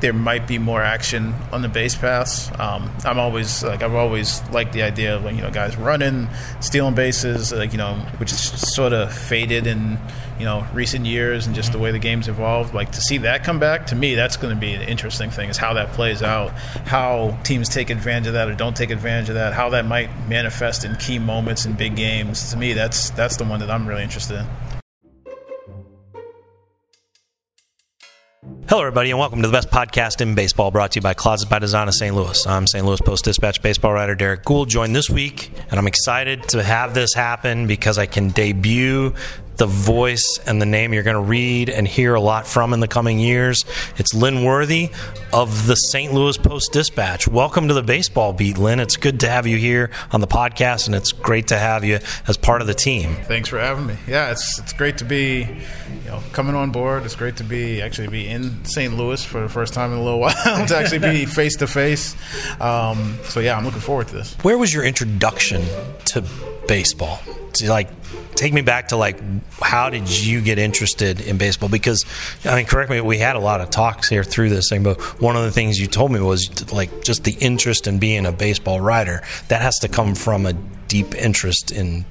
there might be more action on the base paths. Um, I'm always like I've always liked the idea of like you know guys running, stealing bases, like you know, which is sort of faded in you know recent years and just the way the game's evolved. Like to see that come back to me, that's going to be an interesting thing. Is how that plays out, how teams take advantage of that or don't take advantage of that, how that might manifest in key moments in big games. To me, that's that's the one that I'm really interested in. Hello, everybody, and welcome to the best podcast in baseball, brought to you by Closet by Design of St. Louis. I'm St. Louis Post Dispatch baseball writer Derrick Goold, joined this week, and I'm excited to have this happen because I can debut the voice and the name you're going to read and hear a lot from in the coming years. It's Lynn Worthy of the St. Louis Post Dispatch. Welcome to the baseball beat, Lynn. It's good to have you here on the podcast, and it's great to have you as part of the team. Thanks for having me. Yeah, it's it's great to be, you know, coming on board. It's great to be actually be in St. Louis for the first time in a little while to actually be face to face. Um, so yeah, I'm looking forward to this. Where was your introduction to baseball? To like take me back to like how did you get interested in baseball because i mean correct me we had a lot of talks here through this thing but one of the things you told me was like just the interest in being a baseball writer that has to come from a deep interest in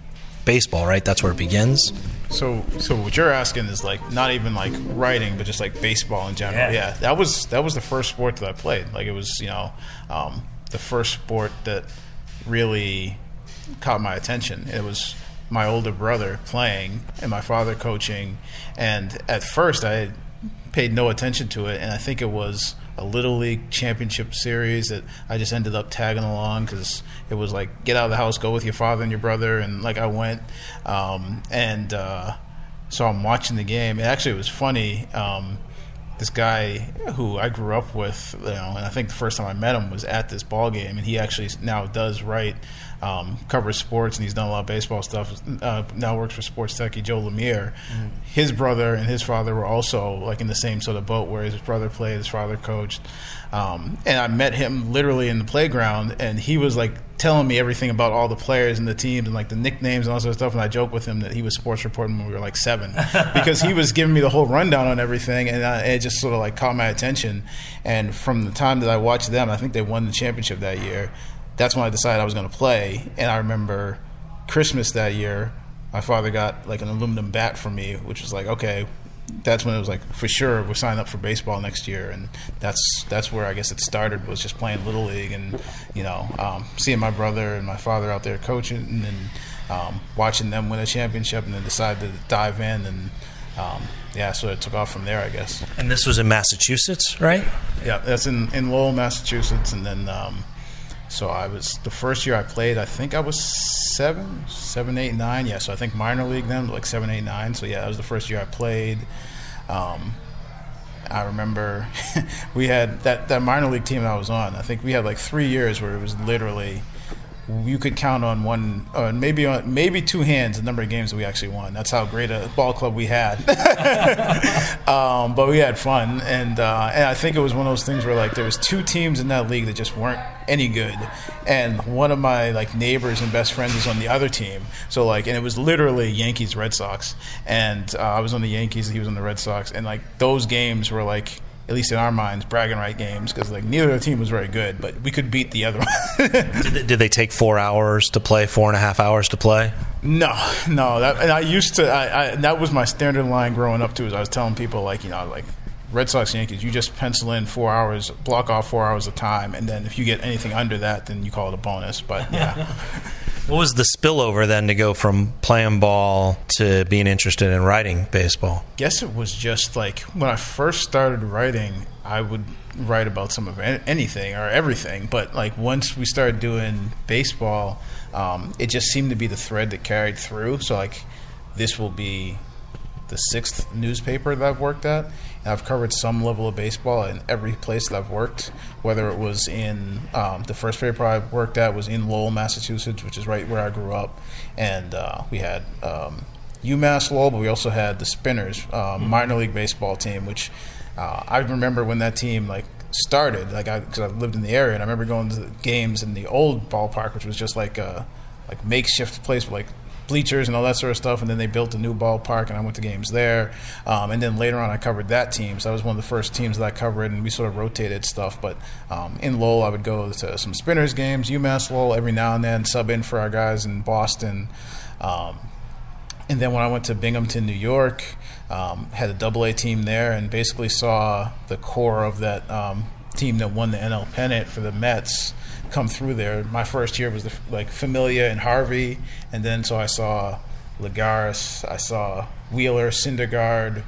baseball right that's where it begins So, so what you're asking is like not even like writing, but just like baseball in general. Yeah. Yeah, that was that was the first sport that I played. Like it was, you know, um, the first sport that really caught my attention. It was my older brother playing and my father coaching, and at first I paid no attention to it, and I think it was a little league championship series that I just ended up tagging along because it was like get out of the house, go with your father and your brother, and like I went, um, and uh, so I'm watching the game. And actually, it was funny. Um, this guy who I grew up with, you know, and I think the first time I met him was at this ball game, and he actually now does write, um, covers sports, and he's done a lot of baseball stuff. Uh, now works for SportTechie Joe Lemire. His brother and his father were also like in the same sort of boat, where his brother played, his father coached, um, and I met him literally in the playground, and he was like telling me everything about all the players and the teams and like the nicknames and all sorts of stuff. And I joked with him that he was sports reporting when we were like seven because he was giving me the whole rundown on everything, and uh, it just sort of like caught my attention. And from the time that I watched them, I think they won the championship that year. That's when I decided I was going to play. And I remember Christmas that year, my father got like an aluminum bat for me, which was like, okay, that's when it was like for sure we're signing up for baseball next year, and that's that's where I guess it started was just playing little league and you know um, seeing my brother and my father out there coaching and then um, watching them win a championship, and then decided to dive in and. Um, yeah, so it took off from there, I guess. and this was in massachusetts right Yeah, that's in, in Lowell, Massachusetts, and then um, so I was the first year I played. I think I was seven, seven, eight, nine. Yeah, so I think minor league then, like seven, eight, nine. So yeah, that was the first year I played. Um, I remember we had that that minor league team I was on. I think we had like three years where it was literally you could count on one, uh, maybe on maybe two hands the number of games that we actually won. That's how great a ball club we had. um, but we had fun, and uh, and I think it was one of those things where like there was two teams in that league that just weren't any good, and one of my like neighbors and best friends was on the other team. So like, and it was literally Yankees Red Sox, and uh, I was on the Yankees, he was on the Red Sox, and like those games were like. At least in our minds, bragging right games because like neither of the team was very good, but we could beat the other one. did, they- did they take four hours to play four and a half hours to play No, no. That and I used to. I, I that was my standard line growing up too. Is I was telling people like you know like Red Sox Yankees. You just pencil in four hours, block off four hours of time, and then if you get anything under that, then you call it a bonus. But yeah, What was the spillover then to go from playing ball to being interested in writing baseball? guess it was just like when I first started writing, I would write about some of anything or everything. But like once we started doing baseball, um, it just seemed to be the thread that carried through. So like this will be the sixth newspaper that I've worked at. And I've covered some level of baseball in every place that I've worked, whether it was in um, the first paper I worked at was in Lowell, Massachusetts, which is right where I grew up. And uh, we had um, UMass Lowell, but we also had the Spinners, um, minor league baseball team, which uh, I remember when that team like started, like I because I lived in the area, and I remember going to the games in the old ballpark, which was just like a like makeshift place with like bleachers and all that sort of stuff. And then they built a new ballpark, and I went to games there. Um, and then later on, I covered that team. So I was one of the first teams that I covered, and we sort of rotated stuff. But um, in Lowell, I would go to some Spinners games, UMass Lowell every now and then, sub in for our guys in Boston. Um, and then when I went to Binghamton, New York, um, had a double A team there, and basically saw the core of that um, team that won the NL pennant for the Mets come through there. My first year was the, like Familia and Harvey, and then so I saw Lagares, I saw Wheeler, Syndergaard,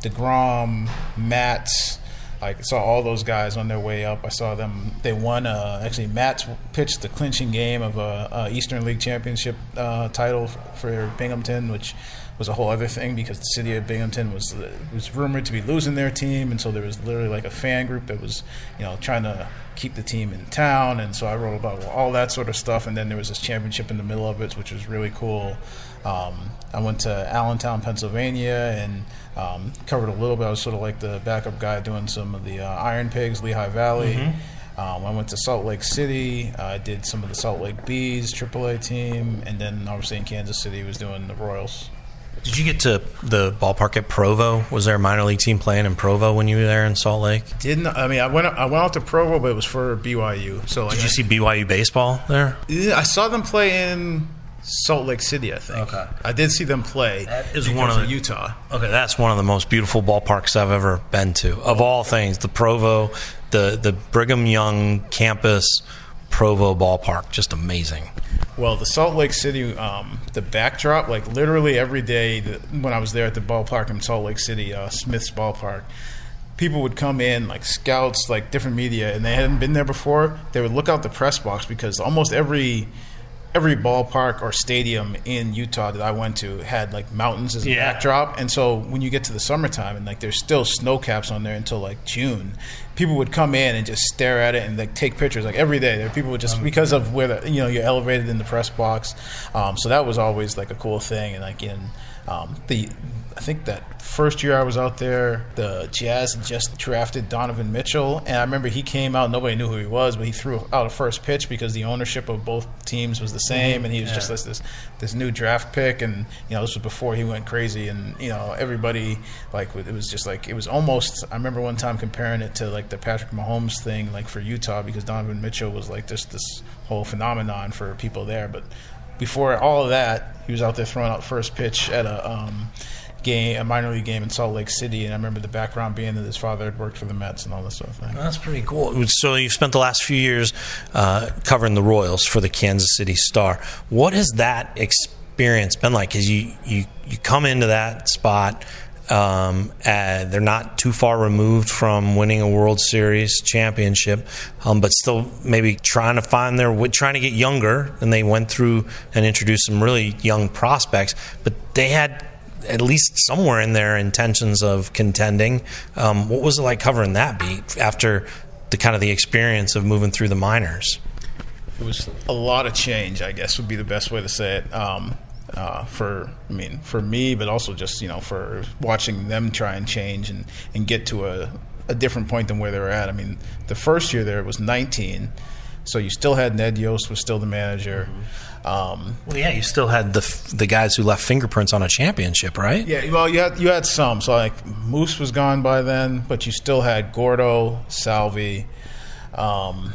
deGrom, Matz. I saw all those guys on their way up. I saw them. They won. Uh, actually, Matz pitched the clinching game of a, a Eastern League championship uh, title for Binghamton, which was a whole other thing because the city of Binghamton was was rumored to be losing their team, and so there was literally like a fan group that was, you know, trying to keep the team in town. And so I wrote about all that sort of stuff, and then there was this championship in the middle of it, which was really cool. Um, I went to Allentown, Pennsylvania, and um, covered a little bit. I was sort of like the backup guy doing some of the uh, Iron Pigs, Lehigh Valley. Mm-hmm. Um, I went to Salt Lake City. I uh, did some of the Salt Lake Bees AAA team, and then obviously in Kansas City was doing the Royals. Did you get to the ballpark at Provo? Was there a minor league team playing in Provo when you were there in Salt Lake? Didn't I mean I went I went out to Provo, but it was for BYU. So like, did you see BYU baseball there? I saw them play in Salt Lake City. I think. Okay. I did see them play. That is one of the, Utah. Okay, that's one of the most beautiful ballparks I've ever been to. Of all things, the Provo, the the Brigham Young campus Provo ballpark, just amazing. Well, the Salt Lake City, um, the backdrop, like literally every day that, when I was there at the ballpark in Salt Lake City, uh, Smith's ballpark, people would come in, like scouts, like different media, and they hadn't been there before. They would look out the press box because almost every every ballpark or stadium in Utah that I went to had like mountains as a yeah. backdrop, and so when you get to the summertime and like there's still snow caps on there until like June, people would come in and just stare at it and like take pictures like every day. There people would just um, because of where the you know you're elevated in the press box, um, so that was always like a cool thing, and like in um, the I think that first year I was out there, the Jazz just drafted Donovan Mitchell, and I remember he came out. Nobody knew who he was, but he threw out a first pitch because the ownership of both teams was the same, and he was yeah. just this, this this new draft pick. And you know, this was before he went crazy, and you know, everybody like it was just like it was almost. I remember one time comparing it to like the Patrick Mahomes thing, like for Utah, because Donovan Mitchell was like just this whole phenomenon for people there, but. Before all of that, he was out there throwing out first pitch at a um, game, a minor league game in Salt Lake City, and I remember the background being that his father had worked for the Mets and all this sort of thing. That's pretty cool. So you've spent the last few years uh, covering the Royals for the Kansas City Star. What has that experience been like? Because you, you you come into that spot. Um, they're not too far removed from winning a World Series championship, um, but still maybe trying to find their trying to get younger. And they went through and introduced some really young prospects, but they had at least somewhere in their intentions of contending. Um, what was it like covering that beat after the kind of the experience of moving through the minors? It was a lot of change, I guess would be the best way to say it. Um, uh, for I mean, for me, but also just you know for watching them try and change and, and get to a, a different point than where they were at. I mean, the first year there was 19, so you still had Ned Yost was still the manager. Mm-hmm. Um, well, yeah, you still had the the guys who left fingerprints on a championship, right? Yeah, well, you had you had some. So like Moose was gone by then, but you still had Gordo, Salvi. Um,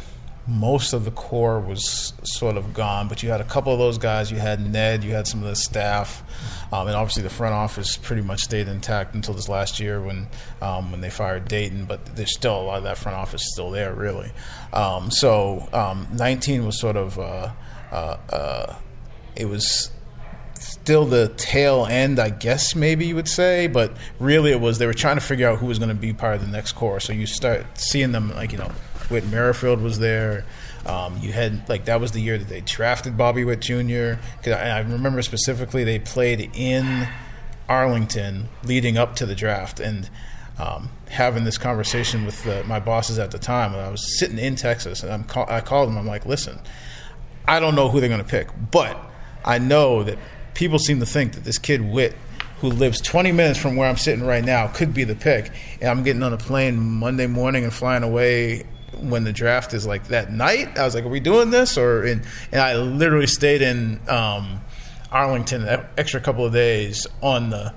most of the core was sort of gone, but you had a couple of those guys. You had Ned, you had some of the staff, um, and obviously the front office pretty much stayed intact until this last year when um, when they fired Dayton. But there's still a lot of that front office still there, really. Um, so um, 19 was sort of. Uh, uh, uh, it was still the tail end, I guess maybe you would say, but really it was they were trying to figure out who was going to be part of the next core. So you start seeing them like you know, Whit Merrifield was there. Um, you had like that was the year that they drafted Bobby Witt Jr. Cause I, I remember specifically they played in Arlington leading up to the draft and. Um, having this conversation with the, my bosses at the time, I was sitting in Texas, and I'm call, I called them. I'm like, "Listen, I don't know who they're going to pick, but I know that people seem to think that this kid Witt, who lives 20 minutes from where I'm sitting right now, could be the pick. And I'm getting on a plane Monday morning and flying away when the draft is like that night. I was like, "Are we doing this?" Or and, and I literally stayed in. Um, Arlington an extra couple of days on the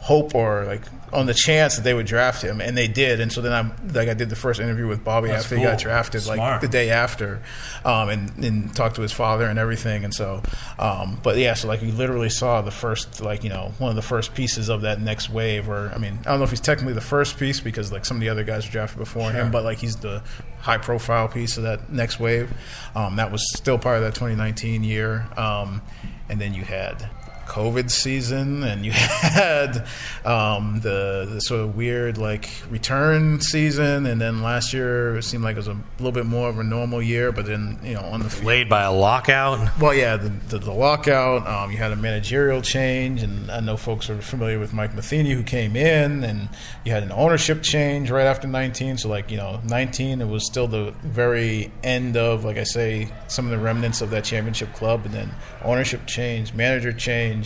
hope or like on the chance that they would draft him, and they did. And so then I'm like I did the first interview with Bobby That's after cool. he got drafted, Smart. like the day after, um, and and talked to his father and everything. And so, um, but yeah, so like we literally saw the first like you know one of the first pieces of that next wave. Or I mean, I don't know if he's technically the first piece because like some of the other guys were drafted before him, but like he's the high profile piece of that next wave. Um, that was still part of that 2019 year, um, and then you had. COVID season, and you had um, the, the sort of weird like return season, and then last year it seemed like it was a little bit more of a normal year. But then you know on the Laid by a lockout. well, yeah, the, the, the lockout. Um, you had a managerial change, and I know folks are familiar with Mike Matheny, who came in, and you had an ownership change right after 19. So, like, you know, 19, it was still the very end of, like I say, some of the remnants of that championship club, and then ownership change, manager change.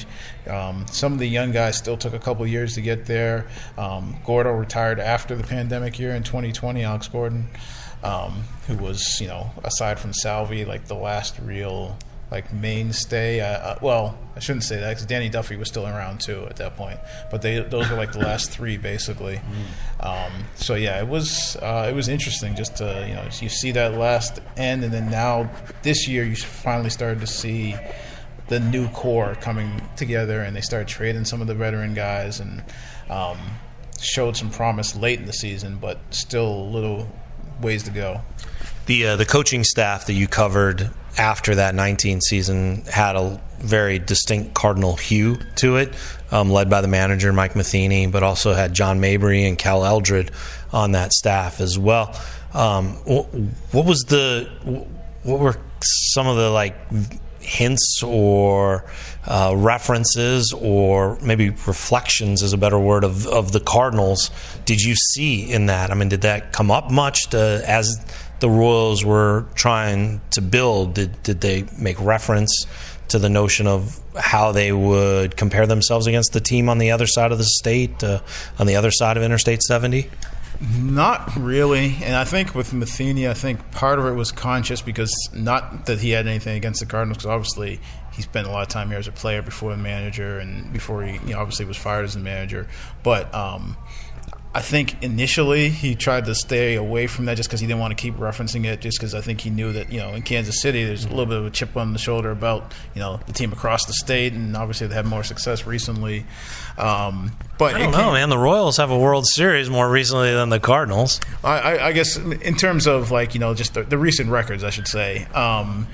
Um, some of the young guys still took a couple years to get there. Um, Gordo retired after the pandemic year in 2020, Alex Gordon, um, who was, you know, aside from Salvi, like the last real like mainstay. Uh, uh, well, I shouldn't say that because Danny Duffy was still around too at that point. But they those were like the last three basically. Um, so yeah, it was uh, it was interesting just to you know you see that last end, and then now this year you finally started to see the new core coming together, and they started trading some of the veteran guys and. Um, Showed some promise late in the season, but still a little ways to go. The uh, the coaching staff that you covered after that 19 season had a very distinct cardinal hue to it, um, led by the manager Mike Matheny, but also had John Mabry and Cal Eldred on that staff as well. Um, wh- what was the what were some of the like hints or uh, references or maybe reflections is a better word of, of the Cardinals did you see in that? I mean, did that come up much to, as the Royals were trying to build? Did, did they make reference to the notion of how they would compare themselves against the team on the other side of the state, uh, on the other side of Interstate 70? Not really, and I think with Matheny, I think part of it was conscious because not that he had anything against the Cardinals, because obviously he spent a lot of time here as a player before the manager, and before he you know, obviously was fired as the manager. But um, I think initially he tried to stay away from that just because he didn't want to keep referencing it. Just because I think he knew that you know in Kansas City there's a little bit of a chip on the shoulder about you know the team across the state, and obviously they had more success recently. Um, but I don't know, man. The Royals have a World Series more recently than the Cardinals. I, I, I guess in terms of like you know just the, the recent records, I should say. Um,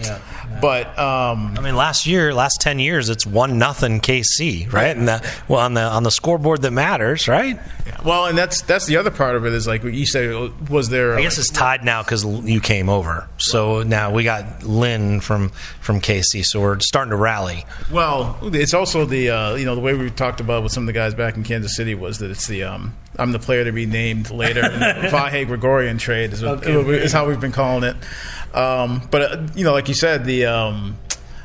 But um, I mean, last year, last ten years, it's one nothing KC, right? And that, well, on the on the scoreboard that matters, right? well, and that's that's that's the other part of it is like what you said. Was there? I guess it's tied now because you came over. So now we got Lynn from from KC, so we're starting to rally. Well, it's also the uh, you know the way we talked about with some of the guys back in Kansas City was that it's the um, I'm the player to be named later. Vahe Gregorian trade is, what, is how we've been calling it. Um, but uh, you know, like you said, the um,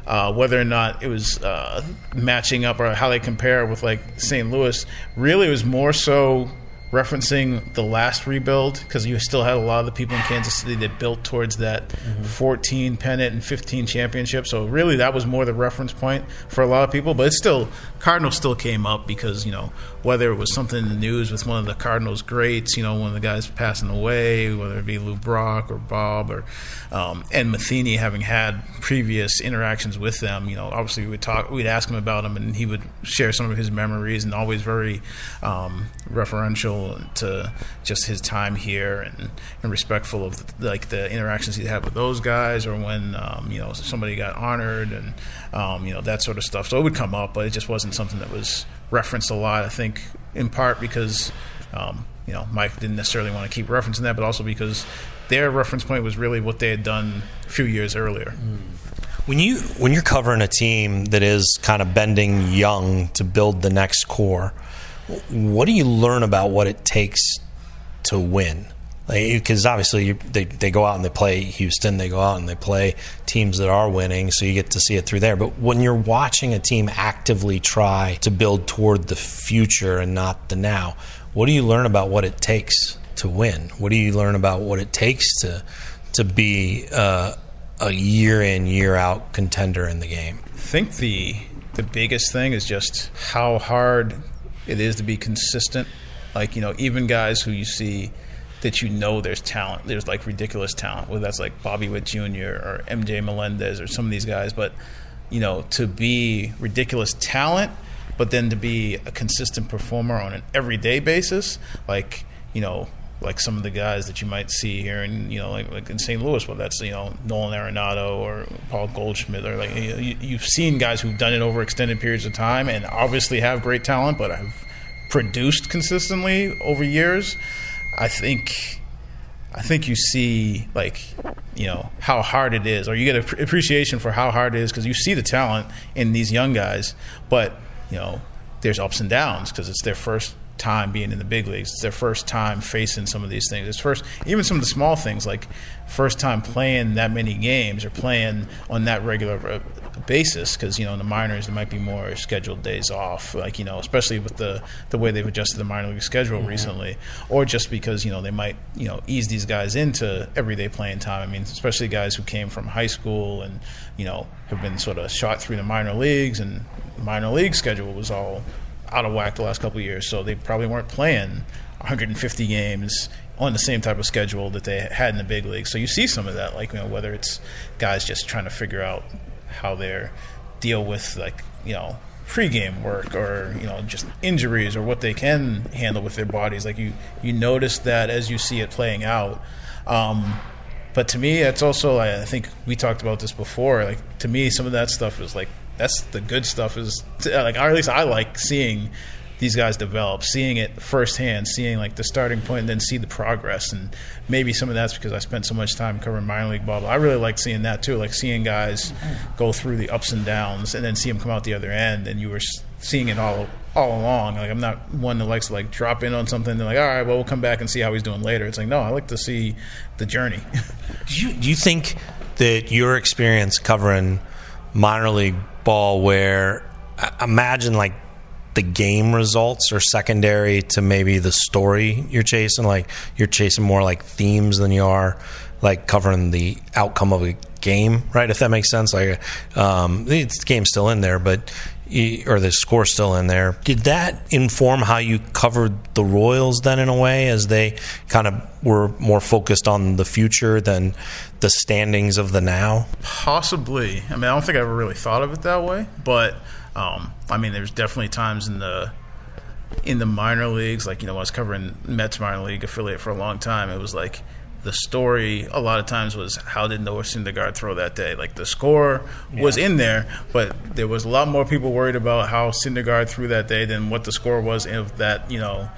uh, whether or not it was uh, matching up or how they compare with like St. Louis, really was more so referencing the last rebuild because you still had a lot of the people in Kansas City that built towards that mm-hmm. 14 pennant and 15 championship. So really, that was more the reference point for a lot of people. But it's still Cardinals still came up because you know whether it was something in the news with one of the Cardinals greats, you know, one of the guys passing away, whether it be Lou Brock or Bob or um, and Matheny having had previous interactions with them. You know, obviously we would talk, we'd ask him about them, and he would share some of his memories, and always very um, referential to just his time here and, and respectful of like the interactions he had with those guys, or when um, you know somebody got honored and um, you know that sort of stuff. So it would come up, but it just wasn't something that was referenced a lot. I think in part because um, you know Mike didn't necessarily want to keep referencing that, but also because their reference point was really what they had done a few years earlier. When you when you're covering a team that is kind of bending young to build the next core, what do you learn about what it takes to win? Because obviously you, they they go out and they play Houston, they go out and they play teams that are winning, so you get to see it through there. But when you're watching a team actively try to build toward the future and not the now, what do you learn about what it takes to win? What do you learn about what it takes to to be uh, a year in year out contender in the game? I think the the biggest thing is just how hard it is to be consistent. Like you know, even guys who you see that you know there's talent, there's like ridiculous talent, whether that's like Bobby Witt Jr. or MJ Melendez or some of these guys, but you know, to be ridiculous talent, but then to be a consistent performer on an everyday basis, like you know, like some of the guys that you might see here in you know like, like in St. Louis, whether that's you know Nolan Arenado or Paul Goldschmidt, or like you, you've seen guys who've done it over extended periods of time and obviously have great talent, but have produced consistently over years. I think. I think you see like you know how hard it is, or you get an appreciation for how hard it is because you see the talent in these young guys, but you know there's ups and downs because it's their first time being in the big leagues. It's their first time facing some of these things. It's first, even some of the small things like first time playing that many games or playing on that regular basis. Because you know in the minors there might be more scheduled days off, like you know especially with the the way they've adjusted the minor league schedule mm-hmm. recently, or just because you know they might you know ease these guys into everyday playing time. I mean especially guys who came from high school and you know have been sort of shot through the minor leagues and minor league schedule was all out of whack the last couple years, so they probably weren't playing 150 games on the same type of schedule that they had in the big league. So you see some of that, like you know, whether it's guys just trying to figure out how they deal with like you know pregame work or you know just injuries or what they can handle with their bodies. Like you you notice that as you see it playing out. Um, but to me, it's also I think we talked about this before. Like to me, some of that stuff is like that's the good stuff. Is like, or at least I like seeing these guys develop, seeing it firsthand, seeing like the starting point, and then see the progress. And maybe some of that's because I spent so much time covering minor league ball. But I really like seeing that too, like seeing guys mm-hmm. go through the ups and downs, and then see them come out the other end. And you were seeing it all all along. Like I'm not one that likes to like drop in on something and like, all right, well we'll come back and see how he's doing later. It's like no, I like to see the journey. do you do you think that your experience covering minor league ball where imagine like the game results are secondary to maybe the story you're chasing. Like you're chasing more like themes than you are like covering the outcome of a game, right? If that makes sense. Like um, the game's still in there, but or the score still in there. Did that inform how you covered the Royals then in a way as they kind of were more focused on the future than the standings of the now? Possibly. I mean, I don't think I ever really thought of it that way, but um, I mean, there's definitely times in the in the minor leagues, like you know, I was covering Mets minor league affiliate for a long time, it was like the story a lot of times was how did Noah Syndergaard throw that day? Like the score yeah. was in there, but there was a lot more people worried about how Syndergaard threw that day than what the score was of that you know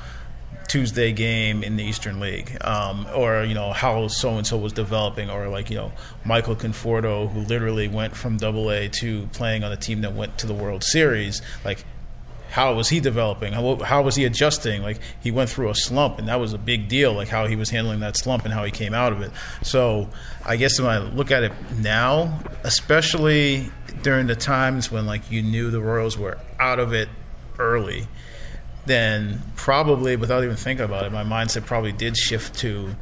Tuesday game in the Eastern League, um, or you know how so and so was developing, or like you know Michael Conforto who literally went from Double A to playing on a team that went to the World Series, like how was he developing? How, how, was he adjusting? Like he went through a slump, and that was a big deal. Like how he was handling that slump and how he came out of it. So I guess when I look at it now, especially during the times when like you knew the Royals were out of it early, then probably without even thinking about it, my mindset probably did shift to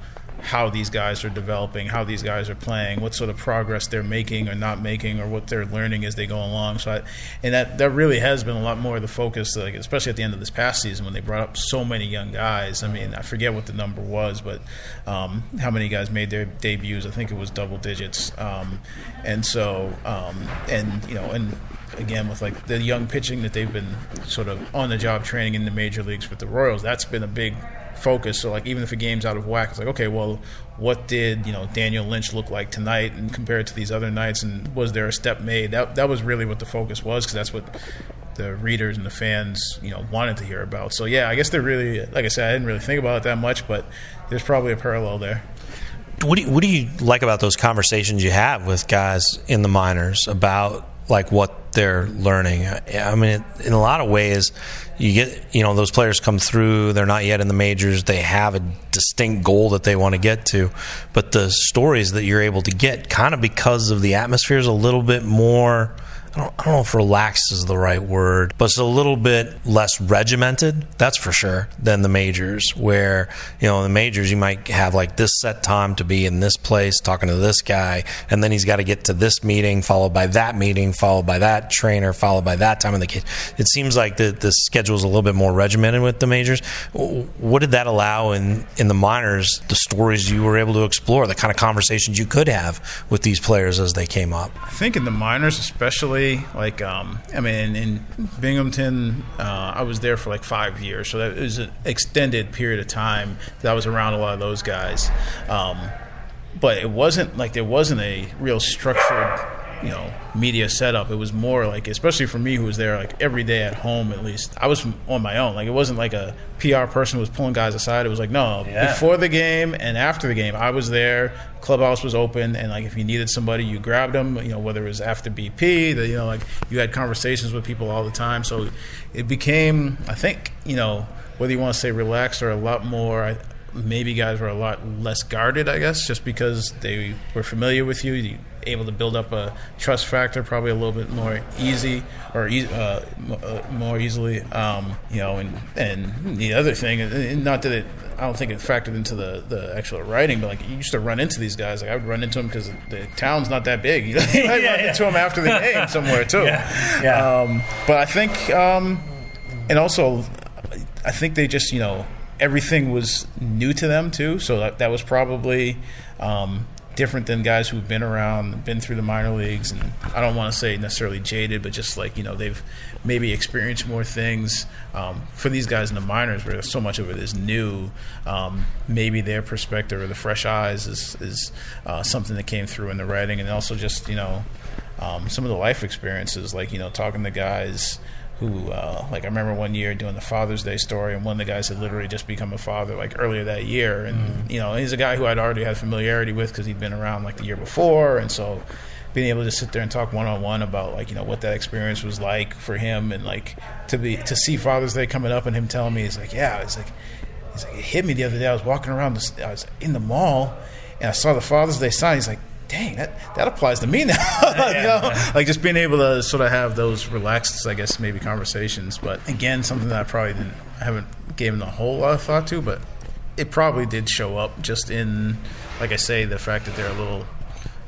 how these guys are developing, how these guys are playing, what sort of progress they're making or not making, or what they're learning as they go along. So, I, and that that really has been a lot more of the focus, like especially at the end of this past season when they brought up so many young guys. I mean, I forget what the number was, but um, how many guys made their debuts? I think it was double digits. Um, and so, um, and you know, and again with like the young pitching that they've been sort of on the job training in the major leagues with the Royals. That's been a big focus. So like even if a game's out of whack, it's like okay, well, what did you know Daniel Lynch look like tonight, and compared to these other nights, and was there a step made? That that was really what the focus was because that's what the readers and the fans you know wanted to hear about. So yeah, I guess they're really like I said, I didn't really think about it that much, but there's probably a parallel there. What do you, what do you like about those conversations you have with guys in the minors about like what they're learning. I mean, in a lot of ways, you get you know those players come through. They're not yet in the majors. They have a distinct goal that they want to get to, but the stories that you're able to get, kind of because of the atmosphere, is a little bit more I don't, I don't know if relaxed is the right word, but it's a little bit less regimented, that's for sure, than the majors, where, you know, in the majors, you might have like this set time to be in this place talking to this guy, and then he's got to get to this meeting, followed by that meeting, followed by that trainer, followed by that time in the case. It seems like the, the schedule is a little bit more regimented with the majors. What did that allow in, in the minors, the stories you were able to explore, the kind of conversations you could have with these players as they came up? I think in the minors, especially, like, um, I mean, in Binghamton, uh, I was there for like five years, so that was an extended period of time that I was around a lot of those guys. Um, but it wasn't like there wasn't a real structured you know media setup. It was more like especially for me who was there like every day at home at least. I was on my own. Like it wasn't like a pr person was pulling guys aside. It was like no yeah. before the game and after the game i was there clubhouse was open and like if you needed somebody you grabbed them you know whether it was after bp the, you know like you had conversations with people all the time. So it became i think you know whether you want to say relaxed or a lot more maybe guys were a lot less guarded, I guess, just because they were familiar with you. you able to build up a trust factor probably a little bit more easy or uh, uh, more easily. Um, you know, and and the other thing, not that it, I don't think it factored into the, the actual writing, but like you used to run into these guys. Like I would run into them because the town's not that big. You know, I yeah, run yeah. into them after the game somewhere too. Yeah. yeah. Um, but I think, um, and also, I think they just you know everything was new to them too. So that, that was probably um, different than guys who've been around, been through the minor leagues, and I don't want to say necessarily jaded, but just like you know they've maybe experienced more things. Um, for these guys in the minors, where so much of it is new, um, maybe their perspective or the fresh eyes is is uh, something that came through in the writing, and also just you know um, some of the life experiences, like you know talking to guys who uh, like I remember one year doing the Father's Day story, and one of the guys had literally just become a father like earlier that year, and mm. you know he's a guy who I'd already had familiarity with because he'd been around like the year before, and so being able to sit there and talk one on one about like you know what that experience was like for him, and like to be to see Father's Day coming up and him telling me he's like yeah it's like he's like it hit me the other day. I was walking around the, I was in the mall and I saw the Father's Day sign. He's like dang, that, that applies to me now. Yeah, you know? Yeah. Like just being able to sort of have those relaxed, I guess, maybe conversations. But again, something that I probably didn't, I haven't given a whole lot of thought to, but it probably did show up just in, like I say, the fact that they're a little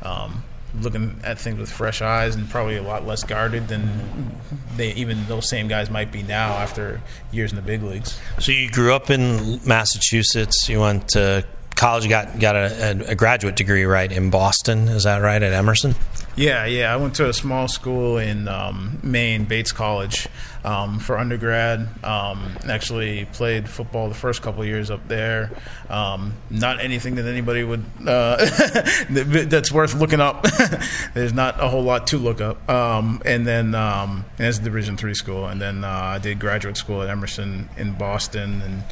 um, looking at things with fresh eyes and probably a lot less guarded than they even those same guys might be now after years in the big leagues. So you grew up in Massachusetts. You went to college got got a, a, graduate degree right in Boston. Is that right at Emerson? Yeah, yeah. I went to a small school in um, Maine, Bates College, um, for undergrad. Um, actually played football the first couple years up there. Um, not anything that anybody would uh, that's worth looking up. There's not a whole lot to look up. Um, and then um, a Division three school, and then uh, I did graduate school at Emerson in Boston, and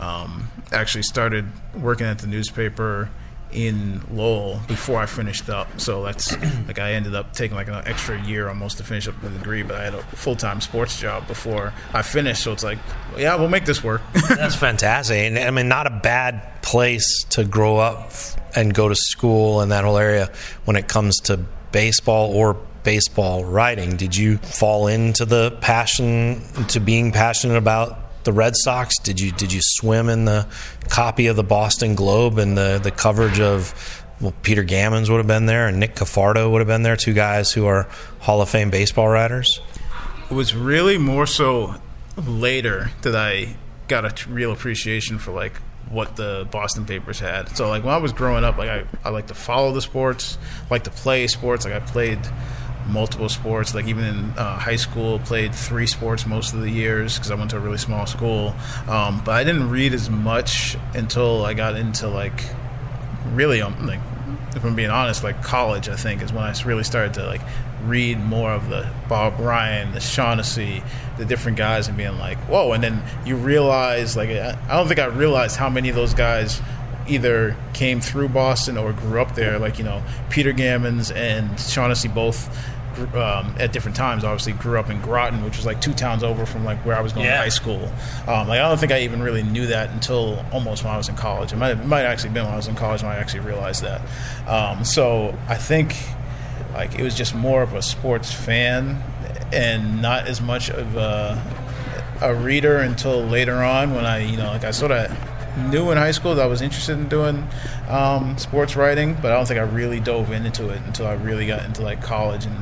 um, actually started working at the newspaper in Lowell before I finished up. So that's like I ended up taking like an extra year almost to finish up the degree, but I had a full time sports job before I finished. So it's like, yeah, we'll make this work. that's fantastic. And I mean, not a bad place to grow up and go to school in that whole area when it comes to baseball or baseball writing. Did you fall into the passion, to being passionate about the Red Sox? Did you did you swim in the copy of the Boston Globe and the the coverage of well, Peter Gammons would have been there and Nick Cafardo would have been there, two guys who are Hall of Fame baseball writers? It was really more so later that I got a real appreciation for like what the Boston papers had. So like when I was growing up, like I, I like to follow the sports, like to play sports. Like I played multiple sports. Like even in uh, high school, played three sports most of the years because I went to a really small school. Um, but I didn't read as much until I got into like really um, like if I'm being honest, like college, I think is when I really started to like read more of the Bob Ryan, the Shaughnessy, the different guys, and being like, whoa. And then you realize, like, I don't think I realized how many of those guys either came through Boston or grew up there. Like, you know, Peter Gammons and Shaughnessy both um, at different times. Obviously, grew up in Groton, which was like two towns over from like where I was going yeah. to high school. Um, like I don't think I even really knew that until almost when I was in college. It might it might actually been when I was in college when I actually realized that. Um, so I think like it was just more of a sports fan and not as much of a, a reader until later on when I, you know, like I sort of knew in high school that I was interested in doing um, sports writing, but I don't think I really dove into it until I really got into like college and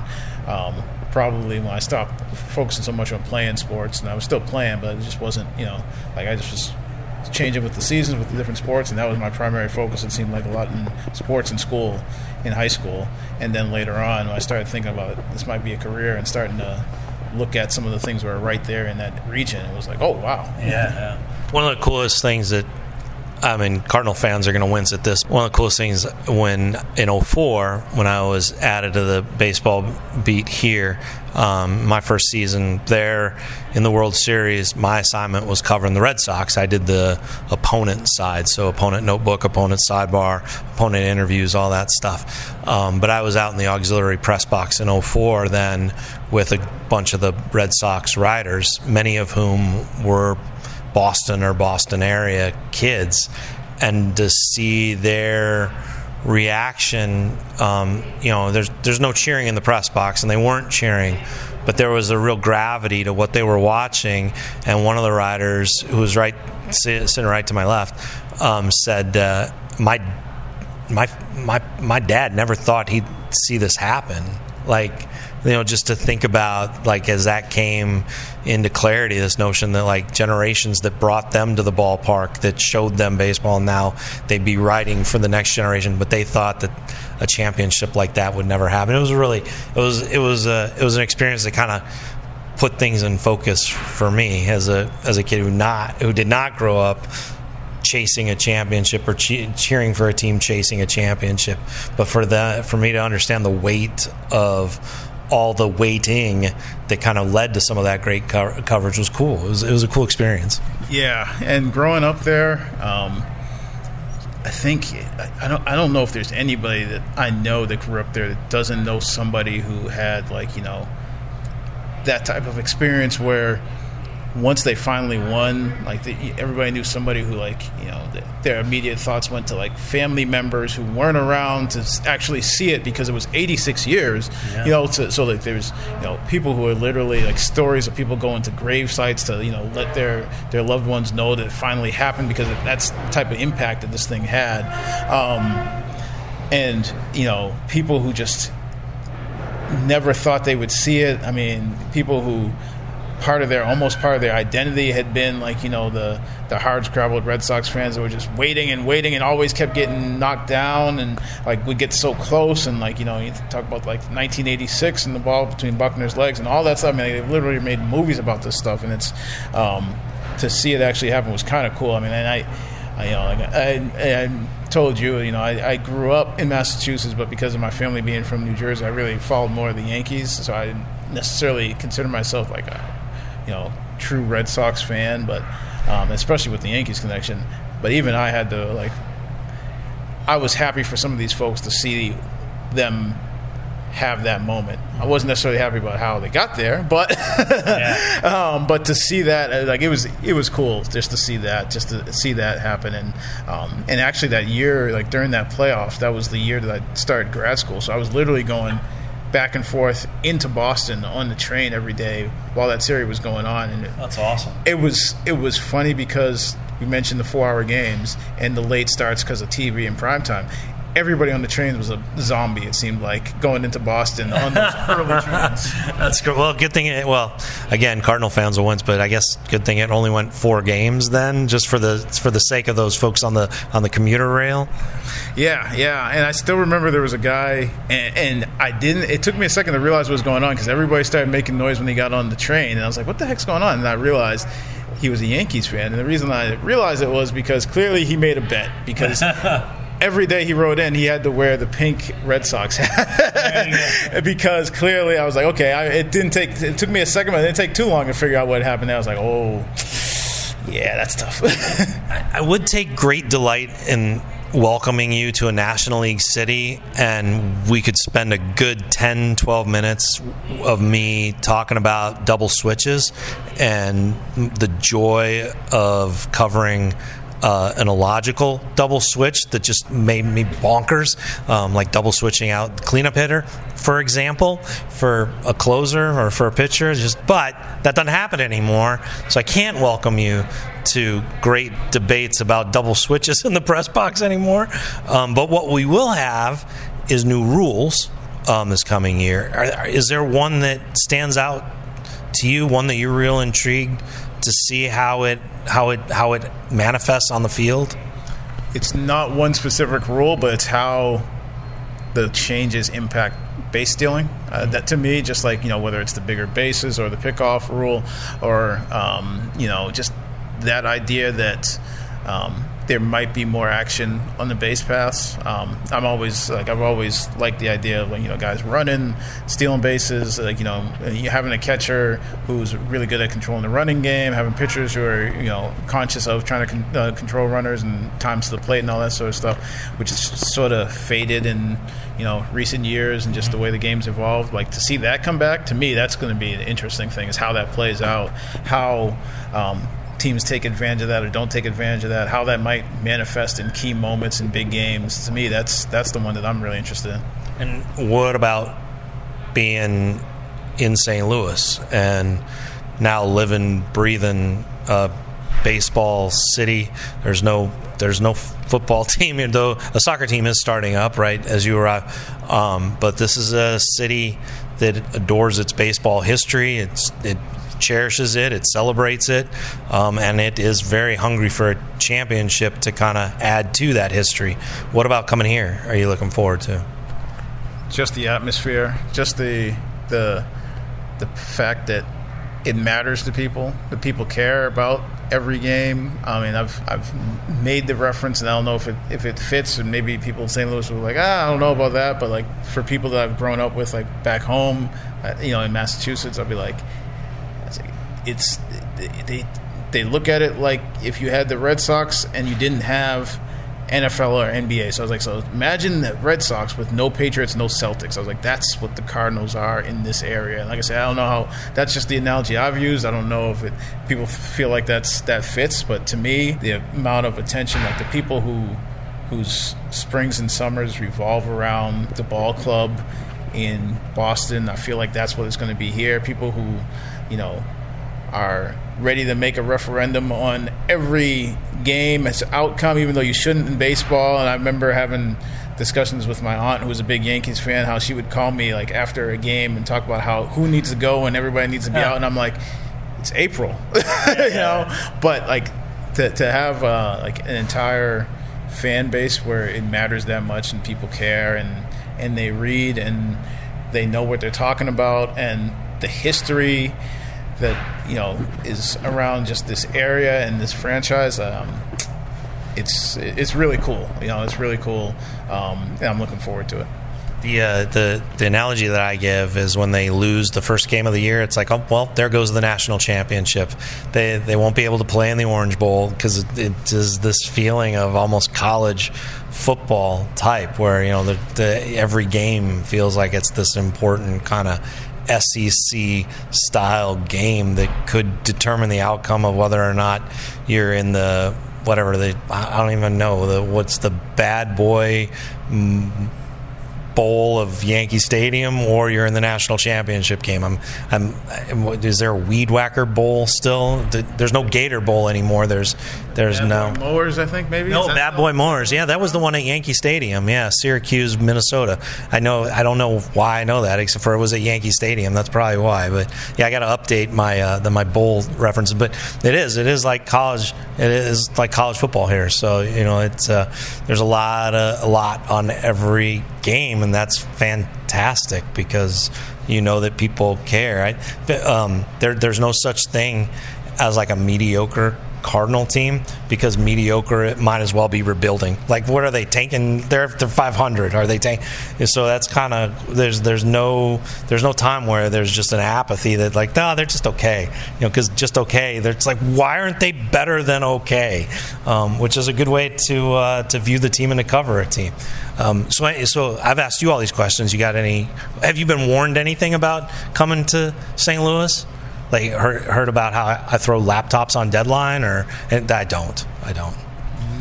um, probably when I stopped focusing so much on playing sports. And I was still playing, but it just wasn't, you know, like I just was changing with the seasons with the different sports, and that was my primary focus. It seemed like a lot in sports in school, in high school, and then later on, I started thinking about this might be a career and starting to look at some of the things that were right there in that region. It was like, oh wow, yeah. yeah. One of the coolest things that I mean, Cardinal fans are going to wince at this. One of the coolest things when in 04, when I was added to the baseball beat here, um, my first season there in the World Series, my assignment was covering the Red Sox. I did the opponent side, so opponent notebook, opponent sidebar, opponent interviews, all that stuff. Um, but I was out in the auxiliary press box in 04 then with a bunch of the Red Sox riders, many of whom were Boston or Boston area kids, and to see their reaction, um, you know, there's there's no cheering in the press box, and they weren't cheering, but there was a real gravity to what they were watching. And one of the riders, who was right sitting right to my left, um, said, uh, "My my my my dad never thought he'd see this happen." Like you know, just to think about like as that came into clarity, this notion that like generations that brought them to the ballpark, that showed them baseball, now they'd be riding for the next generation, but they thought that a championship like that would never happen. It was really, it was, it was, a, it was an experience that kind of put things in focus for me as a as a kid who not who did not grow up chasing a championship or che- cheering for a team chasing a championship, but for that for me to understand the weight of all the waiting that kind of led to some of that great co- coverage was cool. It was, it was a cool experience. Yeah, and growing up there, um, I think I don't I don't know if there's anybody that I know that grew up there that doesn't know somebody who had like you know that type of experience where once they finally won, like the, everybody knew somebody who, like, you know, the, their immediate thoughts went to like family members who weren't around to actually see it because it was 86 years, yeah. you know. To, so like there's you know people who are literally like stories of people going to grave sites to you know let their their loved ones know that it finally happened because that's the type of impact that this thing had, um, and you know people who just never thought they would see it. I mean, people who part of their almost part of their identity had been like you know the the hard scrabbled Red Sox fans that were just waiting and waiting and always kept getting knocked down and like would get so close and like you know you talk about like 1986 and the ball between Buckner's legs and all that stuff. I mean they've literally made movies about this stuff and it's um, to see it actually happen was kind of cool. I mean and I, I you know like I, I told you, you know, I, I, grew up in Massachusetts, but because of my family being from New Jersey, I really followed more of the Yankees. So I didn't necessarily consider myself like a you know true Red Sox fan, but um, especially with the Yankees connection. But even I had to like, I was happy for some of these folks to see them have that moment. I wasn't necessarily happy about how they got there, but yeah. um, but to see that uh, like it was it was cool just to see that just to see that happen and um, and actually that year like during that playoff that was the year that I started grad school, so I was literally going back and forth into Boston on the train every day while that series was going on. And it, that's awesome. It was it was funny because we mentioned the four hour games and the late starts because of TV and prime time everybody on the train was a zombie. It seemed like going into Boston on those early trains. That's good. Well, good thing. It, well, again, Cardinal fans will win, but I guess good thing it only went four games then, just for the for the sake of those folks on the on the commuter rail. Yeah, yeah, and I still remember there was a guy, and, and I didn't. It took me a second to realize what was going on because everybody started making noise when he got on the train, and I was like, "What the heck's going on?" And I realized he was a Yankees fan, and the reason I realized it was because clearly he made a bet because. every day he rode in, he had to wear the pink Red Sox hat because clearly I was like, okay, I, it didn't take. It took me a second, but it didn't take too long to figure out what happened. There. I was like, oh, yeah, that's tough. I would take great delight in welcoming you to a National League city, and we could spend a good 10, 12 minutes of me talking about double switches and the joy of covering uh, an illogical double switch that just made me bonkers, um, like double switching out the cleanup hitter, for example, for a closer or for a pitcher. Just, but that doesn't happen anymore, so I can't welcome you to great debates about double switches in the press box anymore. Um, but what we will have is new rules um, this coming year. Are, is there one that stands out to you? One that you're real intrigued to see how it how it how it manifests on the field? It's not one specific rule, but it's how the changes impact base stealing. Uh, that to me, just like you know, whether it's the bigger bases or the pickoff rule, or um, you know, just that idea that um, there might be more action on the base paths. Um, I'm always like I've always liked the idea of like, you know guys running, stealing bases, like you know having a catcher who's really good at controlling the running game, having pitchers who are you know conscious of trying to con- uh, control runners and times to the plate and all that sort of stuff, which is sort of faded in you know recent years and just the way the game's evolved. Like to see that come back to me, that's going to be an interesting thing is how that plays out, how. Um, teams take advantage of that or don't take advantage of that, how that might manifest in key moments in big games. To me, that's that's the one that I'm really interested in. And what about being in St. Louis and now living, breathing uh, baseball city? There's no there's no football team, though a soccer team is starting up, right? As you arrive, um, but this is a city that adores its baseball history. It's it cherishes it, it celebrates it, um, and it is very hungry for a championship to kind of add to that history. What about coming here? Are you looking forward to? Just the atmosphere, just the the the fact that it matters to people, The people care about every game. I mean, I've I've made the reference, and I don't know if it if it fits, and maybe people in St. Louis be like, ah, I don't know about that, but like for people that I've grown up with, like back home, uh, you know, in Massachusetts, I'll be like, it's they they look at it like if you had the Red Sox and you didn't have NFL or NBA. So I was like, so imagine the Red Sox with no Patriots, no Celtics. I was like, that's what the Cardinals are in this area. And like I said, I don't know how. That's just the analogy I've used. I don't know if it, people feel like that's that fits, but to me, the amount of attention, like the people who whose springs and summers revolve around the ball club in Boston, I feel like that's what it's going to be here. People who, you know, are ready to make a referendum on every game as outcome, even though you shouldn't in baseball. And I remember having discussions with my aunt, who was a big Yankees fan, how she would call me like after a game and talk about how who needs to go and everybody needs to be out. And I'm like, it's April, you know. But like to to have uh, like an entire fan base where it matters that much and people care and and they read and they know what they're talking about and the history that you know is around just this area and this franchise. Um, it's it's really cool. You know, it's really cool, um, and I'm looking forward to it. The, uh, the the analogy that I give is when they lose the first game of the year, it's like, oh well, there goes the national championship. They they won't be able to play in the Orange Bowl because it, it is this feeling of almost college football type, where you know the, the every game feels like it's this important kind of SEC style game that could determine the outcome of whether or not you're in the whatever the I don't even know the what's the bad boy mm, bowl of Yankee Stadium or you're in the national championship game. I'm, I'm, is there a weed whacker bowl still? There's no Gator Bowl anymore. There's, there's bad no boy mowers. I think maybe. No, Bad Boy Mowers. Yeah, that was the one at Yankee Stadium. Yeah, Syracuse, Minnesota. I know. I don't know why I know that, except for it was at Yankee Stadium. That's probably why. But yeah, I got to update my uh, the, my bowl references. But it is. It is like college. It is like college football here. So you know, it's uh, there's a lot of, a lot on every game, and that's fantastic because you know that people care. I, um, there, there's no such thing as like a mediocre Cardinal team because mediocre it might as well be rebuilding. Like, what are they tanking? They're they're 500. Are they tanking? So that's kind of there's there's no there's no time where there's just an apathy that like no they're just okay. You know, because just okay. It's like why aren't they better than okay? Um, which is a good way to uh, to view the team and to cover a team. Um, so, I, so I've asked you all these questions. You got any? Have you been warned anything about coming to St. Louis? Like heard, heard about how I throw laptops on deadline, or I don't. I don't.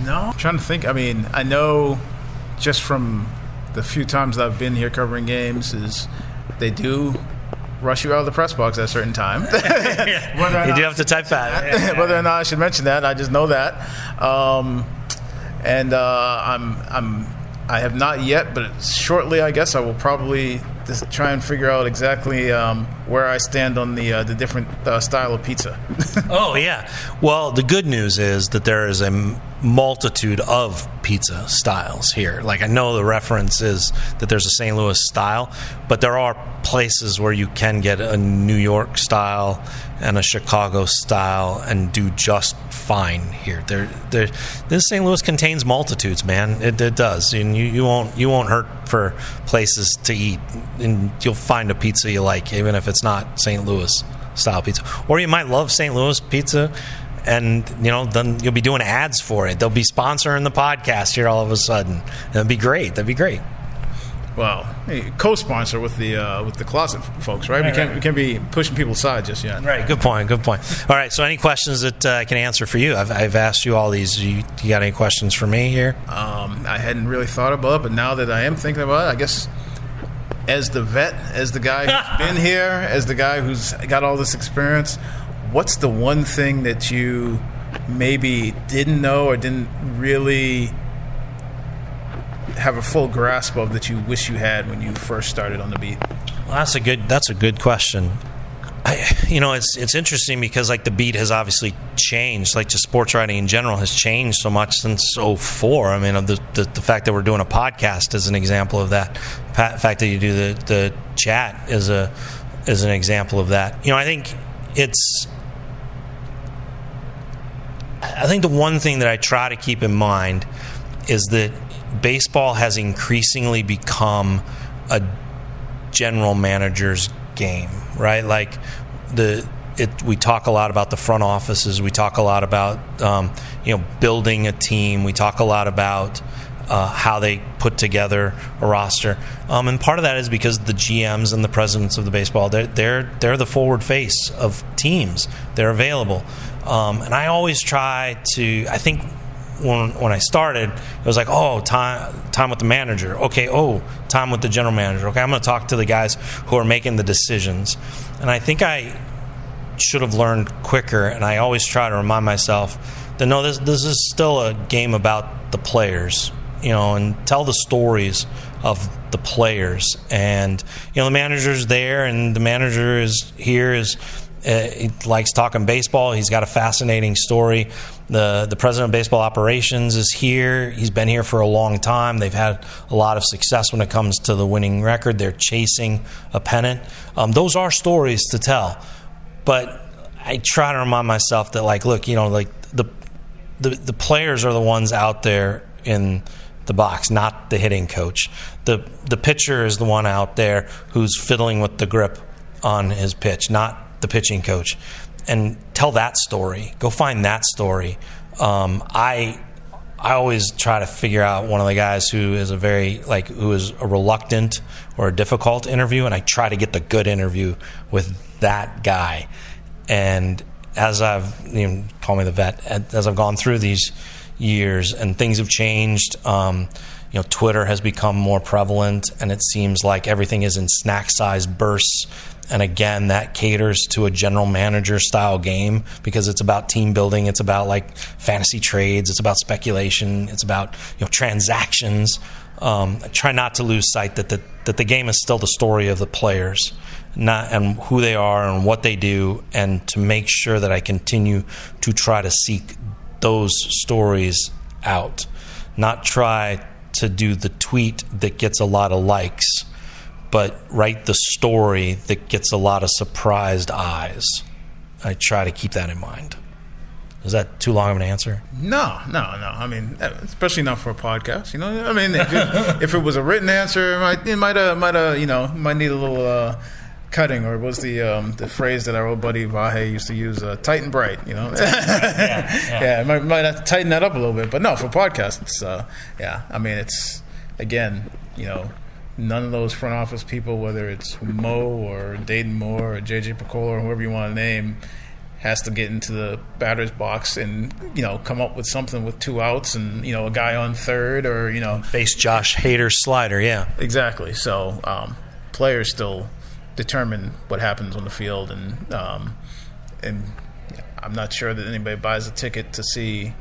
No, I'm trying to think. I mean, I know just from the few times I've been here covering games is they do rush you out of the press box at a certain time. you do have to type that. Whether or not I should mention that, I just know that. Um, and uh, I'm I'm I have not yet, but shortly, I guess I will probably just try and figure out exactly um, where I stand on the uh, the different uh, style of pizza. oh yeah. Well, the good news is that there is a multitude of pizza styles here. Like I know the reference is that there's a St. Louis style, but there are places where you can get a New York style and a Chicago style and do just fine here. There, there. This St. Louis contains multitudes, man. It, it does, and you, you won't you won't hurt for places to eat, and you'll find a pizza you like, even if it's not St. Louis style pizza. Or you might love St. Louis pizza and you know then you'll be doing ads for it. They'll be sponsoring the podcast here all of a sudden. That'd be great. That'd be great. Well, hey, co-sponsor with the uh, with the closet folks, right? right we can't right. we can't be pushing people aside just yet. Right. Good point. Good point. All right. So, any questions that uh, I can answer for you? I've, I've asked you all these. You, you got any questions for me here? Um, I hadn't really thought about it, but now that I am thinking about it, I guess as the vet, as the guy who's been here, as the guy who's got all this experience, what's the one thing that you maybe didn't know or didn't really have a full grasp of that you wish you had when you first started on the beat? Well, that's a good that's a good question. I, you know, it's it's interesting because like the beat has obviously changed. Like just sports writing in general has changed so much since 04. I mean, the, the, the fact that we're doing a podcast is an example of that. The fact that you do the the chat is a is an example of that. You know, I think it's I think the one thing that I try to keep in mind is that baseball has increasingly become a general manager's game, right? Like the it, we talk a lot about the front offices. We talk a lot about um, you know building a team. We talk a lot about uh, how they put together a roster, um, and part of that is because the GMs and the presidents of the baseball they're they're they're the forward face of teams. They're available. Um, and I always try to, I think when, when I started, it was like, oh, time, time with the manager. Okay, oh, time with the general manager. Okay, I'm going to talk to the guys who are making the decisions. And I think I should have learned quicker. And I always try to remind myself that no, this, this is still a game about the players, you know, and tell the stories of the players. And, you know, the manager's there and the manager is here is uh, he likes talking baseball. He's got a fascinating story. The the president of baseball operations is here. He's been here for a long time. They've had a lot of success when it comes to the winning record. They're chasing a pennant. Um, those are stories to tell, but I try to remind myself that like, look, you know, like the the, the players are the ones out there in the box, not the hitting coach. The the pitcher is the one out there who's fiddling with the grip on his pitch, not the pitching coach, and tell that story. Go find that story. Um, I I always try to figure out one of the guys who is a very like who is a reluctant or a difficult interview, and I try to get the good interview with that guy. And as I've you know, call me the vet, as I've gone through these years and things have changed. Um, you know, Twitter has become more prevalent, and it seems like everything is in snack-sized bursts and again, that caters to a general manager style game because it's about team building. It's about like fantasy trades. It's about speculation. It's about you know transactions. Um, try not to lose sight that the, that the game is still the story of the players, not and who they are and what they do, and to make sure that I continue to try to seek those stories out, not try to do the tweet that gets a lot of likes but write the story that gets a lot of surprised eyes. I try to keep that in mind. Is that too long of an answer? No, no, no. I mean, especially not for a podcast. You know, I mean, if it, if it was a written answer, it might, it might, uh, might, uh, you know, might need a little uh, cutting, or was the um, the phrase that our old buddy Vahe used to use, uh, "tight and bright." You know, yeah, yeah. yeah might, might have to tighten that up a little bit. But no, for podcasts, it's, uh, yeah. I mean, it's again, you know, none of those front office people, whether it's Mo or Dayton Moore or JJ Picollo or whoever you want to name, has to get into the batter's box and you know come up with something with two outs and you know a guy on third or you know face Josh Hader's slider. Yeah, exactly. So um, players still determine what happens on the field, and um, and I'm not sure that anybody buys a ticket to see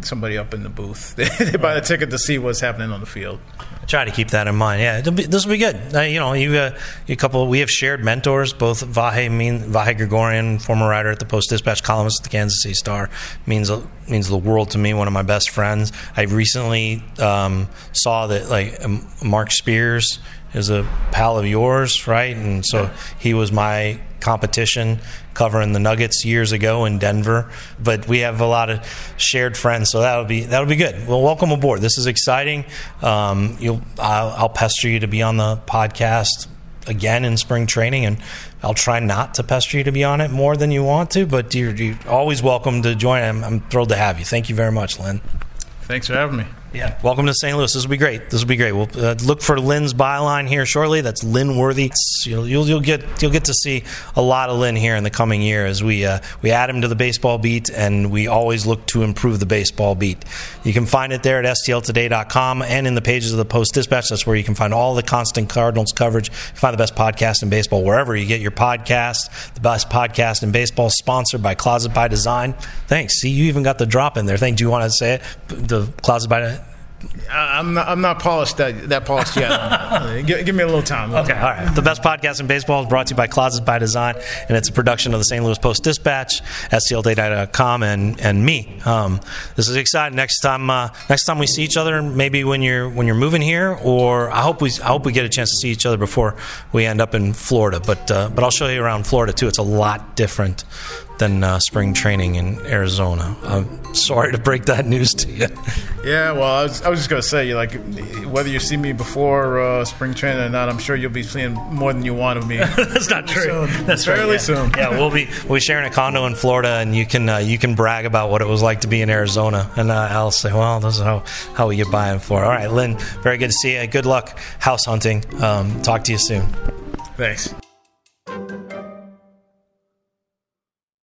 somebody up in the booth. they buy the ticket to see what's happening on the field. Try to keep that in mind. Yeah, be, this will be good. Uh, you know, you, uh, you couple. We have shared mentors. Both Vahe mean Vahe Gregorian, former writer at the Post Dispatch, columnist at the Kansas City Star, means means the world to me. One of my best friends. I recently um, saw that like um, Mark Spears is a pal of yours, right? And so he was my competition covering the Nuggets years ago in Denver. But we have a lot of shared friends, so that'll be that'll be good. Well, welcome aboard. This is exciting. Um, you'll I'll, I'll pester you to be on the podcast again in spring training, and I'll try not to pester you to be on it more than you want to. But you're, you're always welcome to join. I'm, I'm thrilled to have you. Thank you very much, Lynn. Thanks for having me. Yeah. Welcome to St. Louis. This will be great. This will be great. We'll uh, look for Lynn's byline here shortly. That's Lynn Worthy. You'll, you'll, you'll, get you'll get to see a lot of Lynn here in the coming year as we uh, we add him to the baseball beat, and we always look to improve the baseball beat. You can find it there at stltoday.com and in the pages of the Post Dispatch. That's where you can find all the constant Cardinals coverage. find the best podcast in baseball wherever you get your podcast. The best podcast in baseball, sponsored by Closet by Design. Thanks. See, you even got the drop in there. Thank. Do you want to say it? The Closet by I'm not, I'm not polished that, that polished yet. give, give, me a little time. okay, all right. The best podcast in baseball is brought to you by Closets by Design, and it's a production of the St. Louis Post Dispatch, STLtoday.com, and and me. Um, this is exciting. Next time, uh, next time we see each other, maybe when you're when you're moving here, or I hope we I hope we get a chance to see each other before we end up in Florida. But uh, but I'll show you around Florida too. It's a lot different than uh, spring training in Arizona. I'm sorry to break that news to you. Yeah, well, I was, I was just going to say, like, whether you see me before uh, spring training or not, I'm sure you'll be seeing more than you want of me. That's not true. Soon. That's fairly right, yeah. soon. yeah, we'll be we'll sharing a condo in Florida, and you can uh, you can brag about what it was like to be in Arizona, and uh, I'll say, well, this is how how we get by in Florida. All right, Lynn, very good to see you. Good luck house hunting. Um, talk to you soon. Thanks.